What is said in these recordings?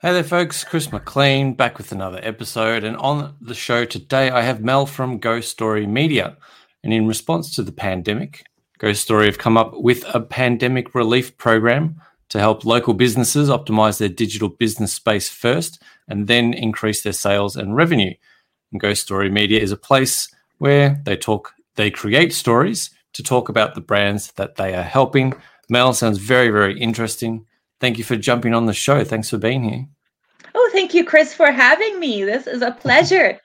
Hey there, folks. Chris McLean back with another episode. And on the show today, I have Mel from GoStory Media. And in response to the pandemic, GoStory have come up with a pandemic relief program to help local businesses optimize their digital business space first and then increase their sales and revenue. And GoStory Media is a place where they talk, they create stories to talk about the brands that they are helping. Mel sounds very, very interesting. Thank you for jumping on the show. Thanks for being here. Oh, thank you, Chris, for having me. This is a pleasure.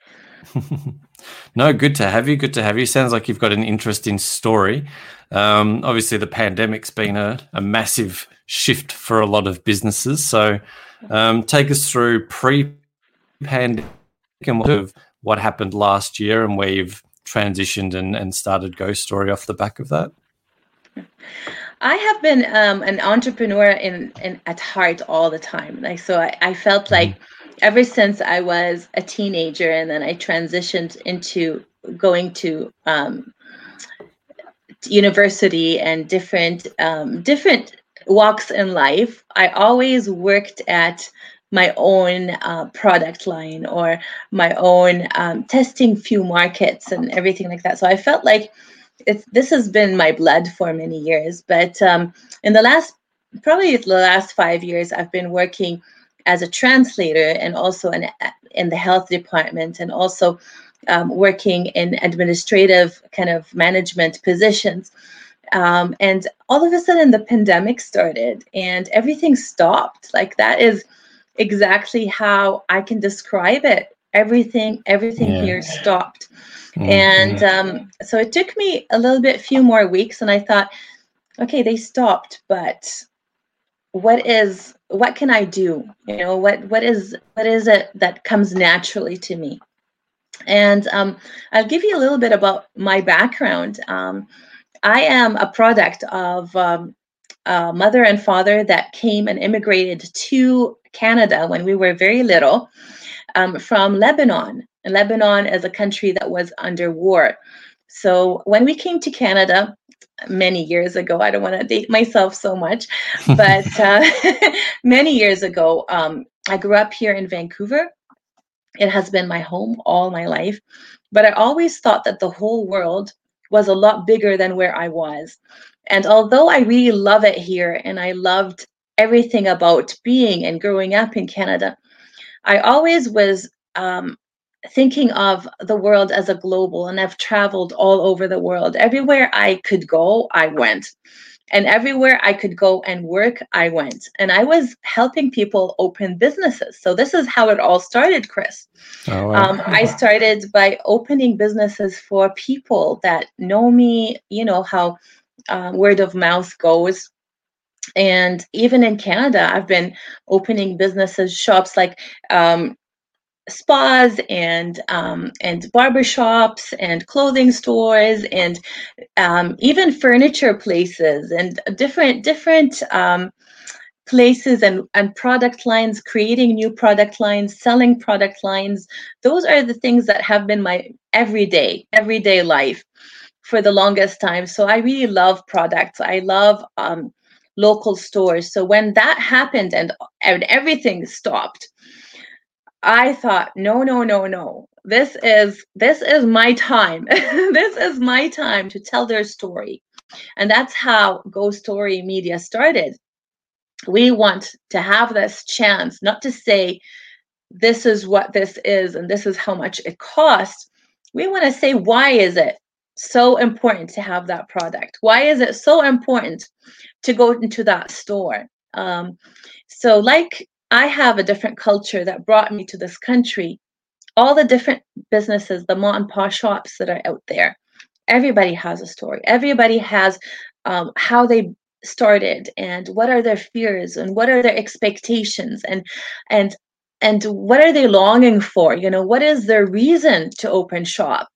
no, good to have you. Good to have you. Sounds like you've got an interesting story. Um, obviously, the pandemic's been a, a, massive shift for a lot of businesses. So, um, take us through pre-pandemic and what, what happened last year and where you've transitioned and, and started GoStory off the back of that. I have been um, an entrepreneur in, in at heart all the time. Like so, I, I felt mm-hmm. like ever since I was a teenager, and then I transitioned into going to um, university and different um, different walks in life. I always worked at my own uh, product line or my own um, testing few markets and everything like that. So I felt like it's this has been my blood for many years but um, in the last probably the last five years i've been working as a translator and also in, in the health department and also um, working in administrative kind of management positions. Um, and all of a sudden the pandemic started and everything stopped. Like that is exactly how i can describe it everything everything yeah. here stopped Mm-hmm. And um, so it took me a little bit, few more weeks, and I thought, okay, they stopped, but what is what can I do? You know, what what is what is it that comes naturally to me? And um, I'll give you a little bit about my background. Um, I am a product of um, a mother and father that came and immigrated to Canada when we were very little um, from Lebanon. And Lebanon as a country that was under war. So when we came to Canada many years ago, I don't want to date myself so much, but uh, many years ago, um, I grew up here in Vancouver. It has been my home all my life, but I always thought that the whole world was a lot bigger than where I was. And although I really love it here and I loved everything about being and growing up in Canada, I always was um, thinking of the world as a global, and I've traveled all over the world. Everywhere I could go, I went. And everywhere I could go and work, I went. And I was helping people open businesses. So this is how it all started, Chris. Oh, wow. um, I started by opening businesses for people that know me, you know, how um, word of mouth goes and even in canada i've been opening businesses shops like um, spas and um, and barbershops and clothing stores and um, even furniture places and different different um, places and, and product lines creating new product lines selling product lines. Those are the things that have been my everyday everyday life for the longest time. So i really love products. I love um, local stores so when that happened and, and everything stopped I thought, no, no, no, no. This is this is my time. this is my time to tell their story. And that's how GoStory Media started. We want to have this chance not to say this is what this is and this is how much it costs. We want to say why is it so important to have that product? Why is it so important to go into that store? Um, so, like I have a different culture that brought me to this country. All the different businesses, the mom and pop shops that are out there, everybody has a story. Everybody has um, how they started and what are their fears and what are their expectations and and and what are they longing for you know what is their reason to open shop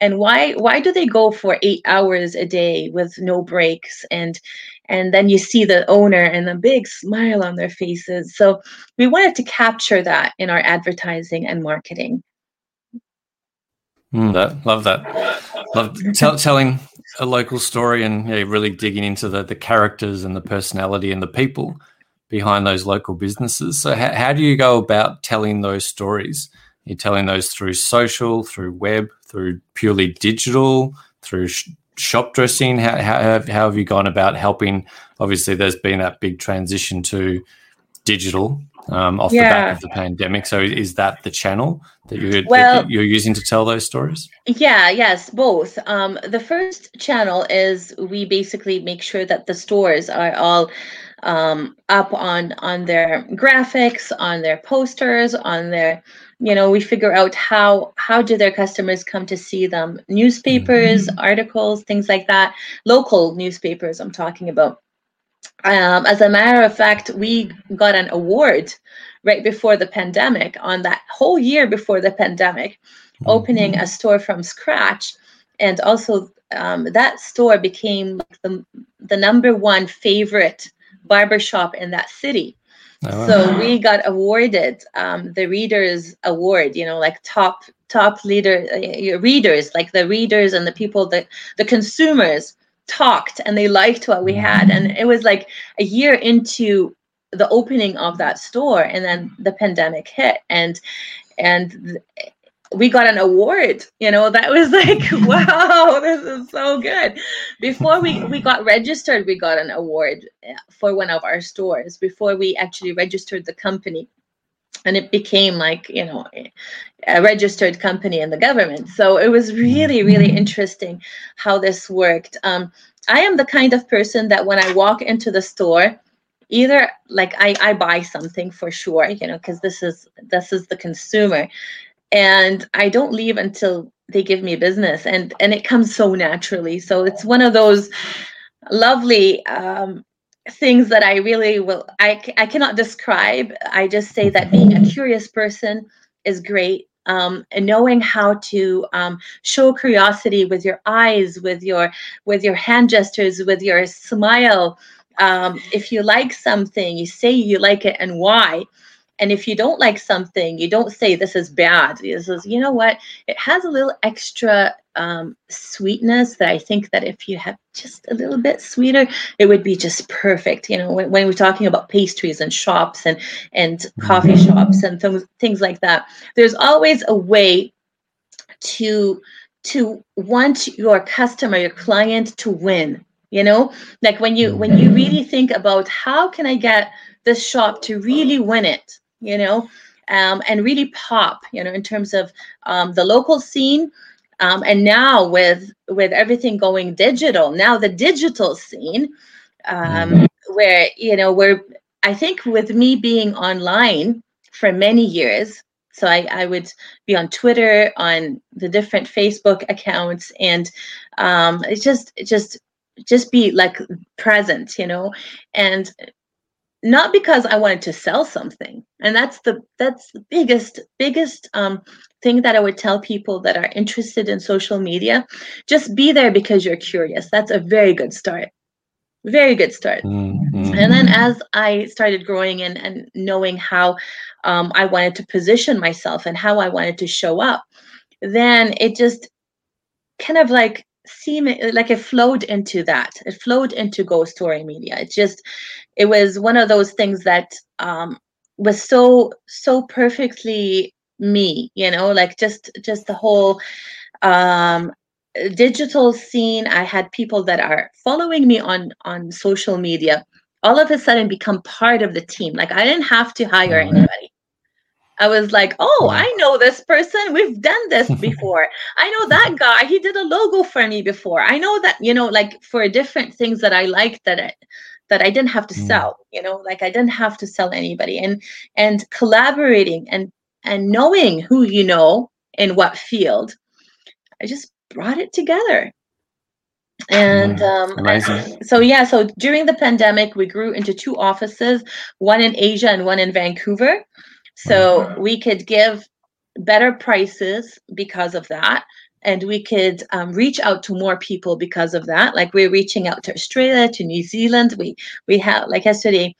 and why why do they go for eight hours a day with no breaks and and then you see the owner and the big smile on their faces so we wanted to capture that in our advertising and marketing mm, that love that love tell, telling a local story and yeah, really digging into the, the characters and the personality and the people behind those local businesses. So, how, how do you go about telling those stories? You're telling those through social, through web, through purely digital, through sh- shop dressing. How, how, have, how have you gone about helping? Obviously, there's been that big transition to digital um, off yeah. the back of the pandemic. So, is that the channel that you're, well, that you're using to tell those stories? Yeah, yes, both. Um, the first channel is we basically make sure that the stores are all um, up on on their graphics, on their posters, on their you know we figure out how how do their customers come to see them newspapers mm-hmm. articles things like that local newspapers i'm talking about um, as a matter of fact we got an award right before the pandemic on that whole year before the pandemic mm-hmm. opening a store from scratch and also um, that store became the, the number one favorite barbershop in that city. Oh, wow. So we got awarded um, the Readers Award, you know, like top top leader uh, readers, like the readers and the people that the consumers talked and they liked what we had, and it was like a year into the opening of that store, and then the pandemic hit, and and we got an award you know that was like wow this is so good. Before we we got registered we got an award eh, for one of our stores before we actually registered the company. And it became like you know a registered company in the government. So it was really really interesting how this worked. Um, i am the kind of person that when i walk into the store either like I, I buy something for sure you know because this is this is the consumer and I don't leave until they give me business and and it comes so naturally. So it's one of those lovely um, things that I really will I, I cannot describe. I just say that being a curious person is great um, and knowing how to um, show curiosity with your eyes with your with your hand gestures with your smile um, if you like something you say you like it and why and if you don't like something, you don't say this is bad. This is, you know what? It has a little extra um, sweetness that I think that if you have just a little bit sweeter, it would be just perfect. You know, when, when we're talking about pastries and shops and and coffee mm-hmm. shops and things things like that, there's always a way to to want your customer, your client to win. You know, like when you when you really think about how can I get this shop to really win it you know, um, and really pop, you know, in terms of um, the local scene. Um, and now with with everything going digital, now the digital scene, um, mm-hmm. where you know, where I think with me being online for many years, so I, I would be on Twitter, on the different Facebook accounts, and um, it just just just be like present, you know, and not because I wanted to sell something. And that's the that's the biggest biggest um, thing that I would tell people that are interested in social media. Just be there because you're curious. That's a very good start. Very good start. Mm-hmm. And then as I started growing and, and knowing how um, I wanted to position myself and how I wanted to show up, then it just kind of like seem like it flowed into that. It flowed into GoStory Media. It just, it was one of those things that um, was so so perfectly me. You know, like just just the whole um, digital scene. I had people that are following me on on social media. All of a sudden, become part of the team. Like I didn't have to hire anybody. I was like, oh, I know this person. We've done this before. I know that guy. He did a logo for me before. I know that, you know, like for different things that I liked that I, that I didn't have to mm. sell, you know, like I didn't have to sell anybody and and collaborating and and knowing who you know in what field. I just brought it together. And um, so yeah, so during the pandemic, we grew into two offices, one in Asia and one in Vancouver. So we could give better prices because of that. And we could um, reach out to more people because of that. Like we're reaching out to Australia, to New Zealand. We we have like yesterday,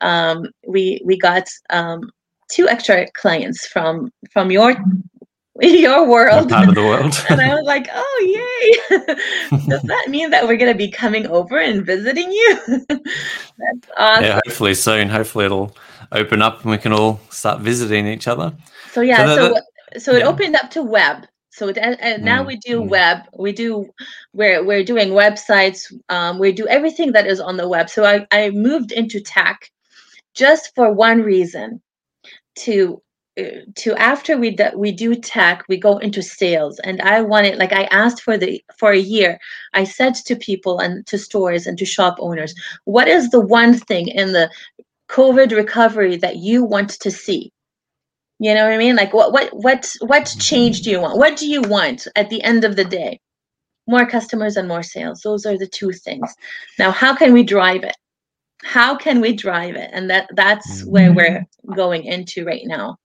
um, we we got um, two extra clients from from your your world part of the world and i was like oh yay does that mean that we're going to be coming over and visiting you that's awesome yeah hopefully soon hopefully it'll open up and we can all start visiting each other. So yeah so so, so it yeah. opened up to web. So and, and now mm, we do mm. web. We do we're we're doing websites. Um, we do everything that is on the web. So i, I moved into tech just for one reason to uh, to after we do, we do tech we go into sales. And i wanted like i asked for the for a year i said to people and to stores and to shop owners what is the one thing in the covid recovery that you want to see. You know what i mean? Like what what what what change do you want? What do you want at the end of the day? More customers and more sales. Those are the two things. Now how can we drive it? How can we drive it? And that that's where we're going into right now.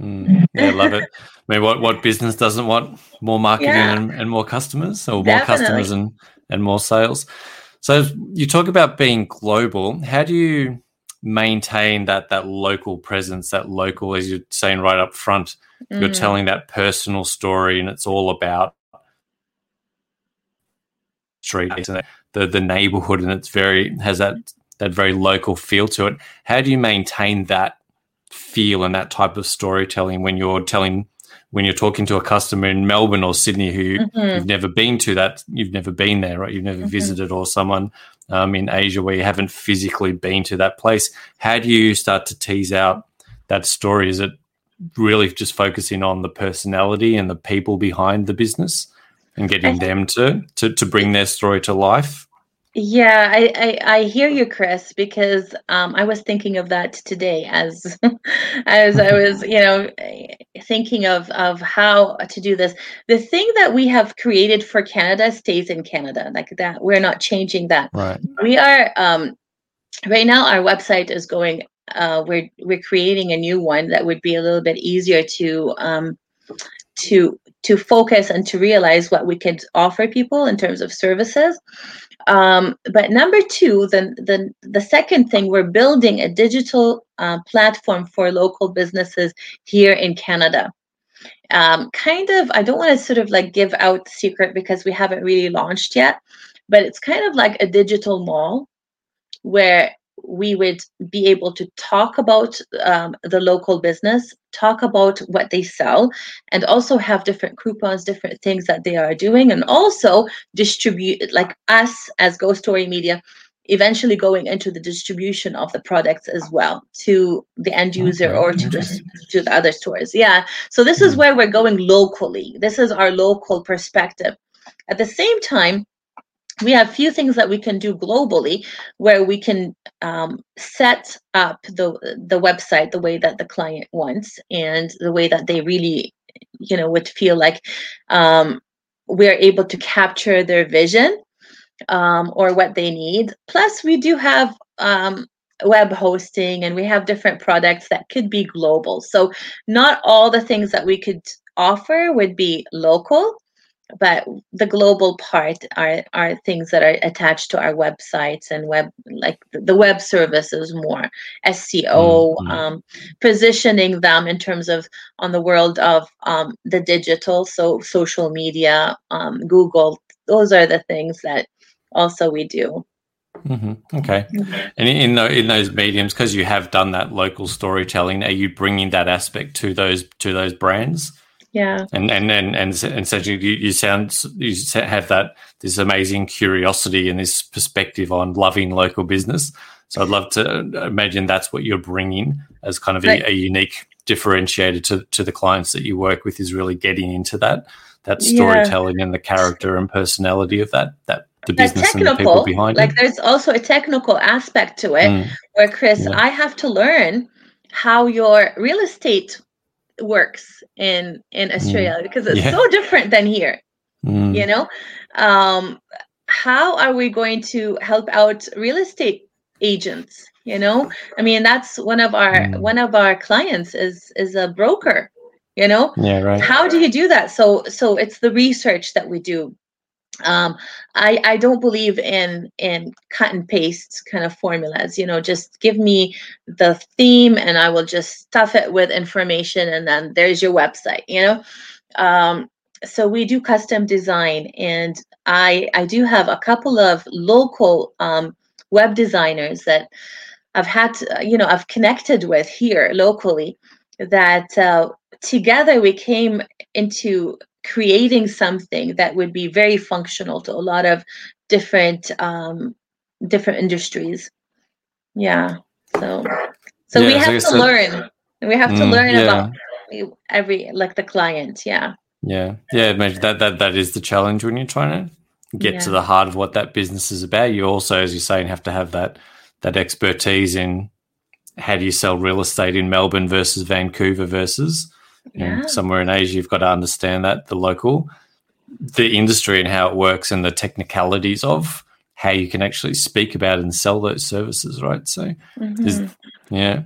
Mm, yeah, love it. I mean, what what business doesn't want more marketing yeah. and, and, more customers, or Definitely. more customers and and more sales? So you talk about being global. How do you maintain that that local presence, that local, as you're saying right up front, mm. you're telling that personal story, and it's all about streets and the the neighborhood, and it's very has that that very local feel to it. How do you maintain that feel and that type of storytelling when you're telling when you're talking to a customer in Melbourne or Sydney who mm-hmm. you've never been to that you've never been there right you've never mm-hmm. visited or someone um, in Asia where you haven't physically been to that place how do you start to tease out that story is it really just focusing on the personality and the people behind the business and getting them to, to to bring their story to life yeah, I, I, I hear you, Chris, because um, I was thinking of that today as as I was, you know, thinking of of how to do this. The thing that we have created for Canada stays in Canada, like that. We're not changing that. Right. We are um, right now. Our website is going. Uh, we're we're creating a new one that would be a little bit easier to um, to to focus and to realize what we could offer people in terms of services. Um, but number two, the, the, the second thing, we're building a digital uh, platform for local businesses here in Canada. Um, kind of, I don't want to sort of like give out the secret because we haven't really launched yet, but it's kind of like a digital mall where we would be able to talk about um, the local business, talk about what they sell, and also have different coupons, different things that they are doing, and also distribute, like us as GoStory Media, eventually going into the distribution of the products as well to the end user or to the, to the other stores. Yeah. So this is hmm. where we're going locally. This is our local perspective. At the same time, we have few things that we can do globally where we can um, set up the the website the way that the client wants and the way that they really you know would feel like um, we're able to capture their vision um, or what they need. Plus we do have um, web hosting and we have different products that could be global. So not all the things that we could offer would be local but the global part are are things that are attached to our websites and web like the web services more SEO mm-hmm. um, positioning them in terms of on the world of um, the digital so social media um, Google those are the things that also we do. Mm-hmm. Okay, mm-hmm. and in the, in those mediums, because you have done that local storytelling, are you bringing that aspect to those to those brands? Yeah and and and and, and so you, you sound you have that this amazing curiosity and this perspective on loving local business so i'd love to imagine that's what you're bringing as kind of right. a, a, unique differentiator to, to the clients that you work with is really getting into that that storytelling yeah. and the character and personality of that that the business and the people behind it. like it. there's also a technical aspect to it mm. where chris yeah. i have to learn how your real estate works in in mm. Australia mm. because it's yeah. so different than here. Mm. You know, um, how are we going to help out real estate agents? You know, I mean that's one of our mm. one of our clients is is a broker. You know, yeah, right. How do you do that? So so it's the research that we do um, I, I don't believe in in cut and paste kind of formulas you know just give me the theme and i will just stuff it with information and then there's your website you know Um, so we do custom design, and I I do have a couple of local um, web designers that I've had, to, you know, I've connected with here locally. That uh, together we came into creating something that would be very functional to a lot of different um, different industries. Yeah. So so yeah, we have so to learn. We have to mm, learn yeah. about every like the client. Yeah. Yeah. Yeah. That that that is the challenge when you're trying to get yeah. to the heart of what that business is about. You also, as you're saying, have to have that that expertise in how do you sell real estate in Melbourne versus Vancouver versus yeah. somewhere in Asia. You've got to understand that the local, the industry and how it works and the technicalities of how you can actually speak about and sell those services, right? So, mm-hmm. yeah,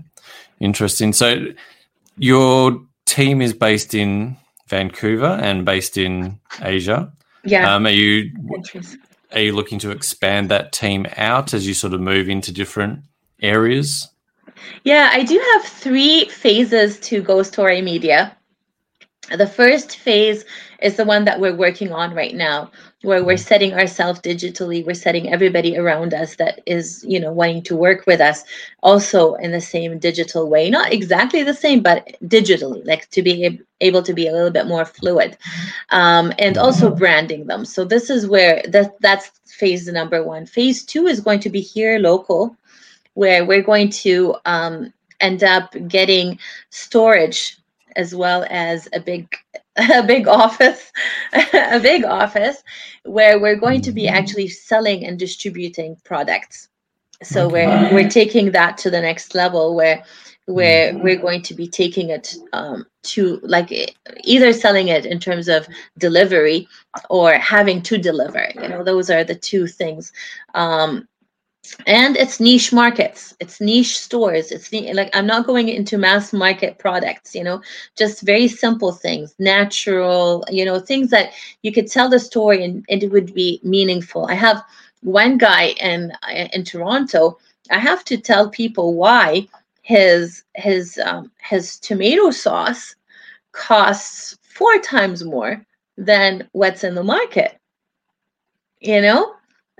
interesting. So, your team is based in Vancouver and based in Asia. Yeah. Um, are you are you looking to expand that team out as you sort of move into different areas? Yeah, I do have three phases to GoStory Media. The first phase is the one that we're working on right now, where we're setting ourselves digitally. We're setting everybody around us that is, you know, wanting to work with us also in the same digital way. Not exactly the same, but digitally, like to be able to be a little bit more fluid. Um, and also branding them. So this is where that that's phase number one. Phase two is going to be here local where we're going to um, end up getting storage as well as a big a big office a big office where we're going to be actually selling and distributing products. So we're we're taking that to the next level where where mm-hmm. we're going to be taking it um, to like either selling it in terms of delivery or having to deliver. You know those are the two things um, and it's niche markets. It's niche stores. It's like i'm not going into mass market products you know just very simple things natural you know things that you could tell the story and, and it would be meaningful. I have one guy in in toronto. I have to tell people why his his um, his tomato sauce costs four times more than what's in the market you know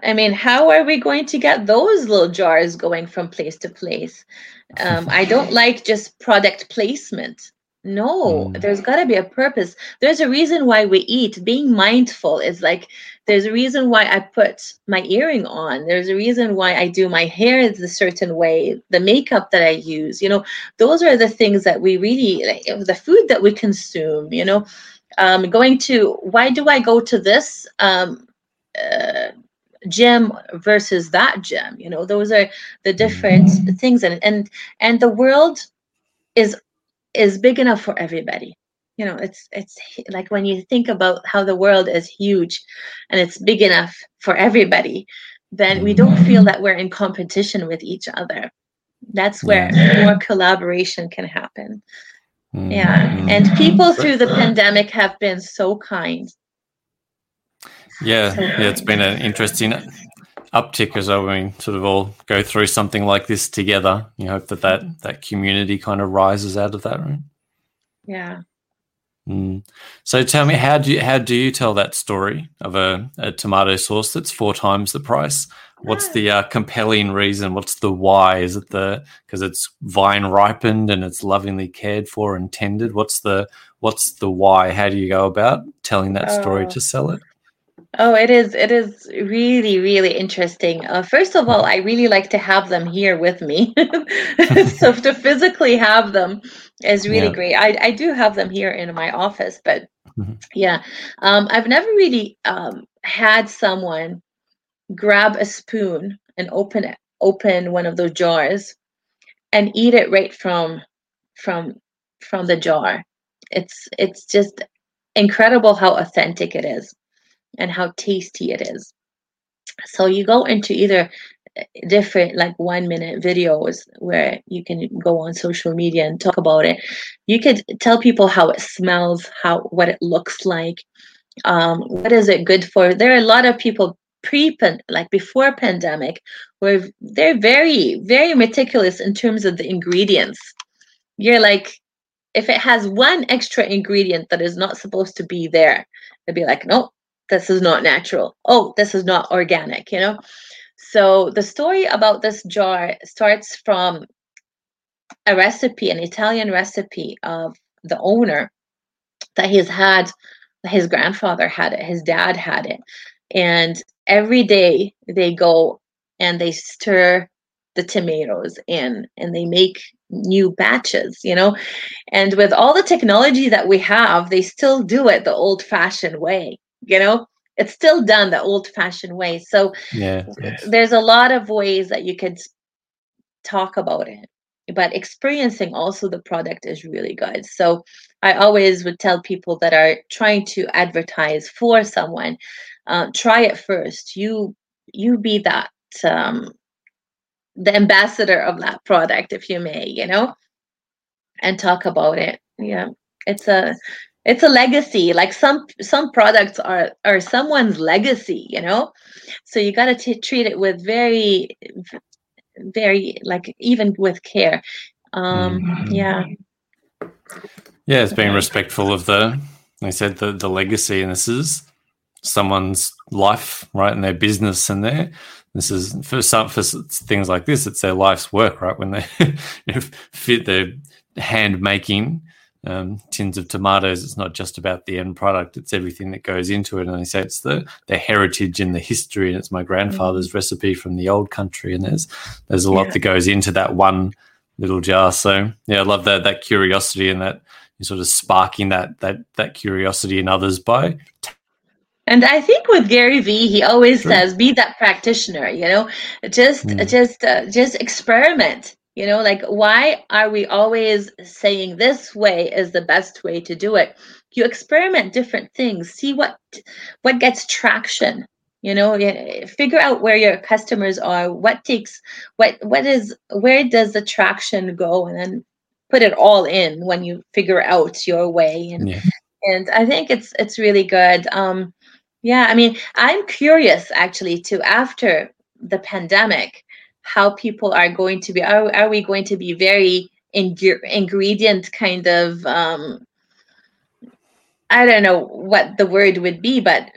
I mean, how are we going to get those little jars going from place to place? Um, I don't like just product placement. No, mm. there's got to be a purpose. There's a reason why we eat. Being mindful is like, there's a reason why I put my earring on. There's a reason why I do my hair a certain way, the makeup that I use. You know, those are the things that we really, like, the food that we consume, you know. Um, going to, why do I go to this? Um, uh, gym versus that gym you know those are the different things. And and and the world is is big enough for everybody. You know it's it's like when you think about how the world is huge and it's big enough for everybody then we don't feel that we're in competition with each other. That's where more collaboration can happen. Yeah. Mm-hmm. and people through the pandemic have been so kind yeah, yeah, it's been an interesting uptick as well. We sort of all go through something like this together. You hope that that, that community kind of rises out of that, right? Yeah. Mm. So tell me, how do you how do you tell that story of a, a tomato sauce that's four times the price? What's the uh, compelling reason? What's the why? Is it the because it's vine ripened and it's lovingly cared for and tended? What's the what's the why? How do you go about telling that story oh. to sell it? Oh, it is. It is really, really interesting. Uh, first of all, I really like to have them here with me. so to physically have them is really yeah. great. I, I do have them here in my office, but mm-hmm. yeah, um, I've never really um, had someone grab a spoon and open it, open one of those jars, and eat it right from from from the jar. It's it's just incredible how authentic it is and how tasty it is. So you go into either eh, different like one minute videos where you can go on social media and talk about it. You could tell people how it smells, how what it looks like, um, what is it good for. There are a lot of people pre like before pandemic where they're very very meticulous in terms of the ingredients. You're like if it has one extra ingredient that is not supposed to be there, they'd be like, nope, this is not natural. Oh, this is not organic, you know? So the story about this jar starts from a recipe, an Italian recipe of the owner that he's had, his grandfather had it, his dad had it. And every day they go and they stir the tomatoes in and they make new batches, you know. And with all the technology that we have, they still do it the old fashioned way, you know. It's still done the old fashioned way. So yeah, yes. there's a lot of ways that you could talk about it but experiencing also the product is really good. So I always would tell people that are trying to advertise for someone, uh, try it first. You you be that um, the ambassador of that product, if you may, you know, and talk about it. Yeah, it's a it's a legacy. Like some some products are are someone's legacy, you know. So you got to treat it with very very like even with care. Um, mm-hmm. Yeah. Yeah, it's being respectful of the. They said the the legacy, and this is someone's life, right, and their business, and their this is for some for things like this. It's their life's work, right? When they fit their hand making um, tins of tomatoes, it's not just about the end product; it's everything that goes into it. And they say it's the the heritage and the history, and it's my grandfather's mm. recipe from the old country. And there's there's a lot yeah. that goes into that one little jar. So yeah, I love that that curiosity and that sort of sparking that that that curiosity in others by and I think with Gary Vee, he always sure. says, "Be that practitioner." You know, just mm. just uh, just experiment. You know, like why are we always saying this way is the best way to do it? You experiment different things, see what what gets traction. You know, figure out where your customers are, what takes, what what is, where does the traction go, and then put it all in when you figure out your way. And yeah. and I think it's it's really good. Um, yeah, I mean, I'm curious actually to after the pandemic, how people are going to be. Are, are we going to be very ing- ingredient kind of? Um, I don't know what the word would be, but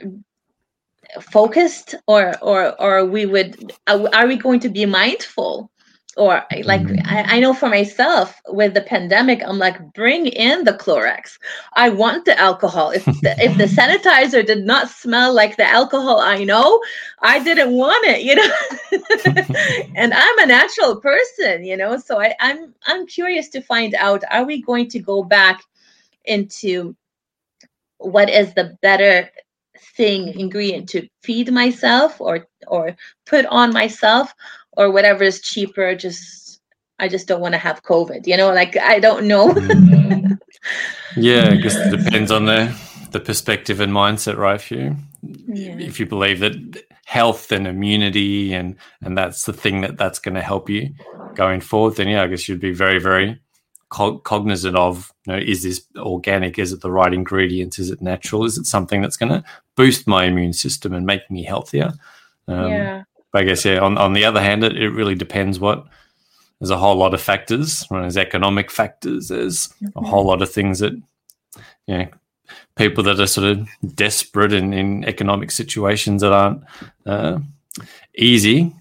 focused, or or or we would. Are we going to be mindful? Or like mm-hmm. I, I, know for myself with the pandemic i'm like bring in the clorox. I want the alcohol. If the, if the sanitizer did not smell like the alcohol i know i didn't want it you know? And i'm a natural person you know? So I, i'm i'm curious to find out are we going to go back into what is the better thing ingredient to feed myself or or put on myself or whatever is cheaper just i just don't want to have covid you know like i don't know. Yeah i guess it depends on the the perspective and mindset right if you yeah. if you believe that health and immunity and and that's the thing that that's going to help you going forward then yeah i guess you'd be very very cognizant of you know is this organic? Is it the right ingredients? Is it natural? Is it something that's going to boost my immune system and make me healthier? Um, yeah but I guess yeah. On on the other hand, it, it really depends what. There's a whole lot of factors. There's economic factors. There's a whole lot of things that, you know, people that are sort of desperate in, in economic situations that aren't uh, easy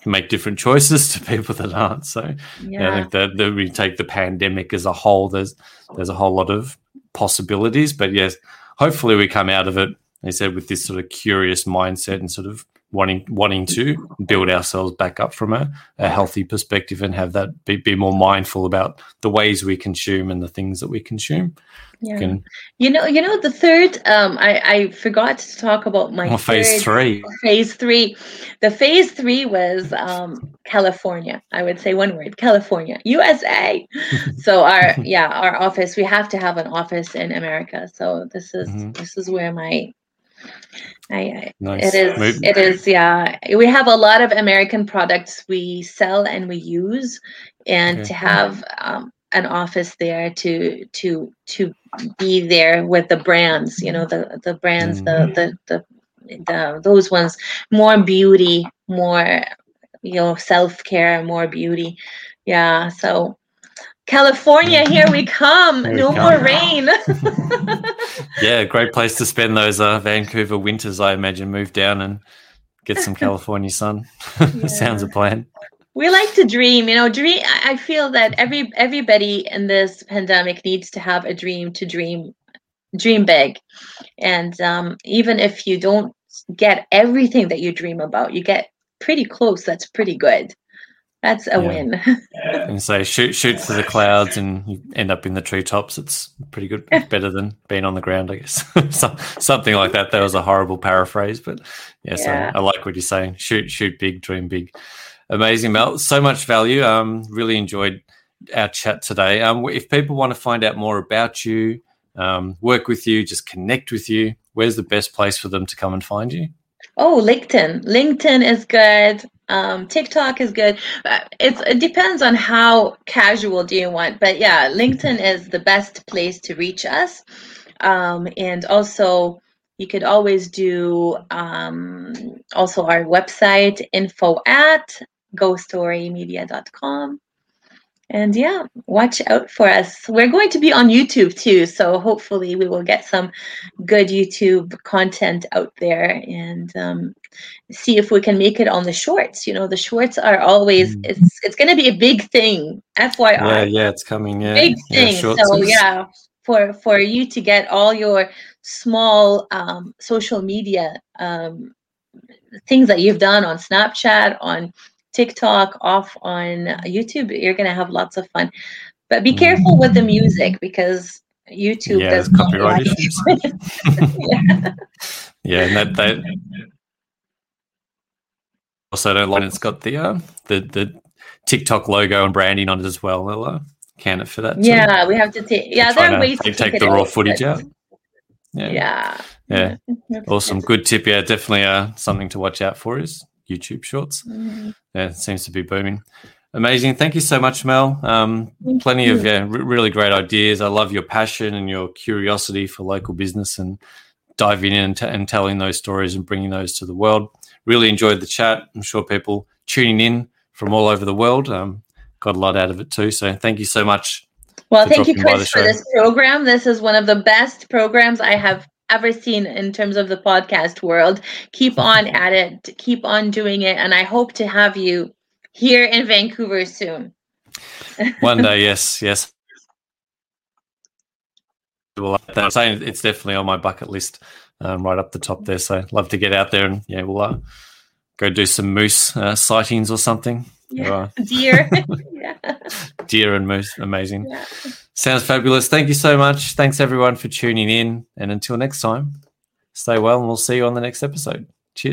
can make different choices to people that aren't. So yeah. yeah I think that, that we take the pandemic as a whole. There's there's a whole lot of possibilities, but yes, hopefully we come out of it. They said with this sort of curious mindset and sort of wanting wanting to build ourselves back up from a, a healthy perspective and have that be, be more mindful about the ways we consume and the things that we consume. Yeah. Can, you know, you know, the third, um, I, I forgot to talk about my oh, phase three. Phase three. The phase three was um, California. I would say one word, California, USA. so our yeah, our office, we have to have an office in America. So this is mm-hmm. this is where my I, nice. It is. It is. Yeah, we have a lot of American products we sell and we use, and okay. to have um, an office there to to to be there with the brands. You know, the the brands, mm. the, the the the those ones more beauty, more you know self care, more beauty. Yeah. So California, here we come. Here no we come. more rain. yeah, great place to spend those uh, Vancouver winters, I imagine. Move down and get some California sun. Sounds a plan. We like to dream, you know. Dream. I feel that every everybody in this pandemic needs to have a dream to dream, dream big, and um, even if you don't get everything that you dream about, you get pretty close. That's pretty good. That's a yeah. win. and say shoot shoot for the clouds and you end up in the treetops. It's pretty good. It's better than being on the ground, I guess. something like that. That was a horrible paraphrase, but yeah, yeah. So I like what you're saying. Shoot, shoot big, dream big. Amazing, Mel. So much value. Um, really enjoyed our chat today. Um, if people want to find out more about you, um, work with you, just connect with you, where's the best place for them to come and find you? Oh, LinkedIn. LinkedIn is good. Um, TikTok is good. Uh, it's, it depends on how casual do you want, but yeah, LinkedIn is the best place to reach us. Um, and also, you could always do um, also our website info at gostorymedia.com and yeah, watch out for us. We're going to be on YouTube too, so hopefully we will get some good YouTube content out there and um, see if we can make it on the shorts. You know, the shorts are always mm. it's it's going to be a big thing. FYI. Yeah, yeah, it's coming. Yeah, big thing. Yeah, so yeah, for for you to get all your small um, social media um, things that you've done on Snapchat on TikTok, off on YouTube, you're going to have lots of fun. But be careful with the music because YouTube yeah, does copyright issues. yeah. yeah, and that, that also don't like it's got the uh, the the TikTok logo and branding on it as well. They'll uh, can it for that. Too. Yeah, we have to take. Yeah, there are ways to take the raw footage out. Yeah. Yeah. Yeah. awesome. Good tip. Yeah, definitely uh, something to watch out for is YouTube Shorts. Mm-hmm. Yeah, it seems to be booming. Amazing. Thank you so much, Mel. Um, plenty you. of yeah, r- really great ideas. I love your passion and your curiosity for local business and diving in and, t- and telling those stories and bringing those to the world. Really enjoyed the chat. I'm sure people tuning in from all over the world um, got a lot out of it too. So thank you so much. Well, thank you, Chris, for this program. This is one of the best programs I have ever seen in terms of the podcast world. Keep on at it, keep on doing it, and I hope to have you here in Vancouver soon. One day, yes, yes. Well, I'm saying it's definitely on my bucket list, um, right up the top there. So, love to get out there and yeah, we'll uh, go do some moose uh, sightings or something. Yeah. Deer. yeah. Deer and moose, amazing. Yeah. Sounds fabulous. Thank you so much. Thanks everyone for tuning in. And until next time, stay well and we'll see you on the next episode.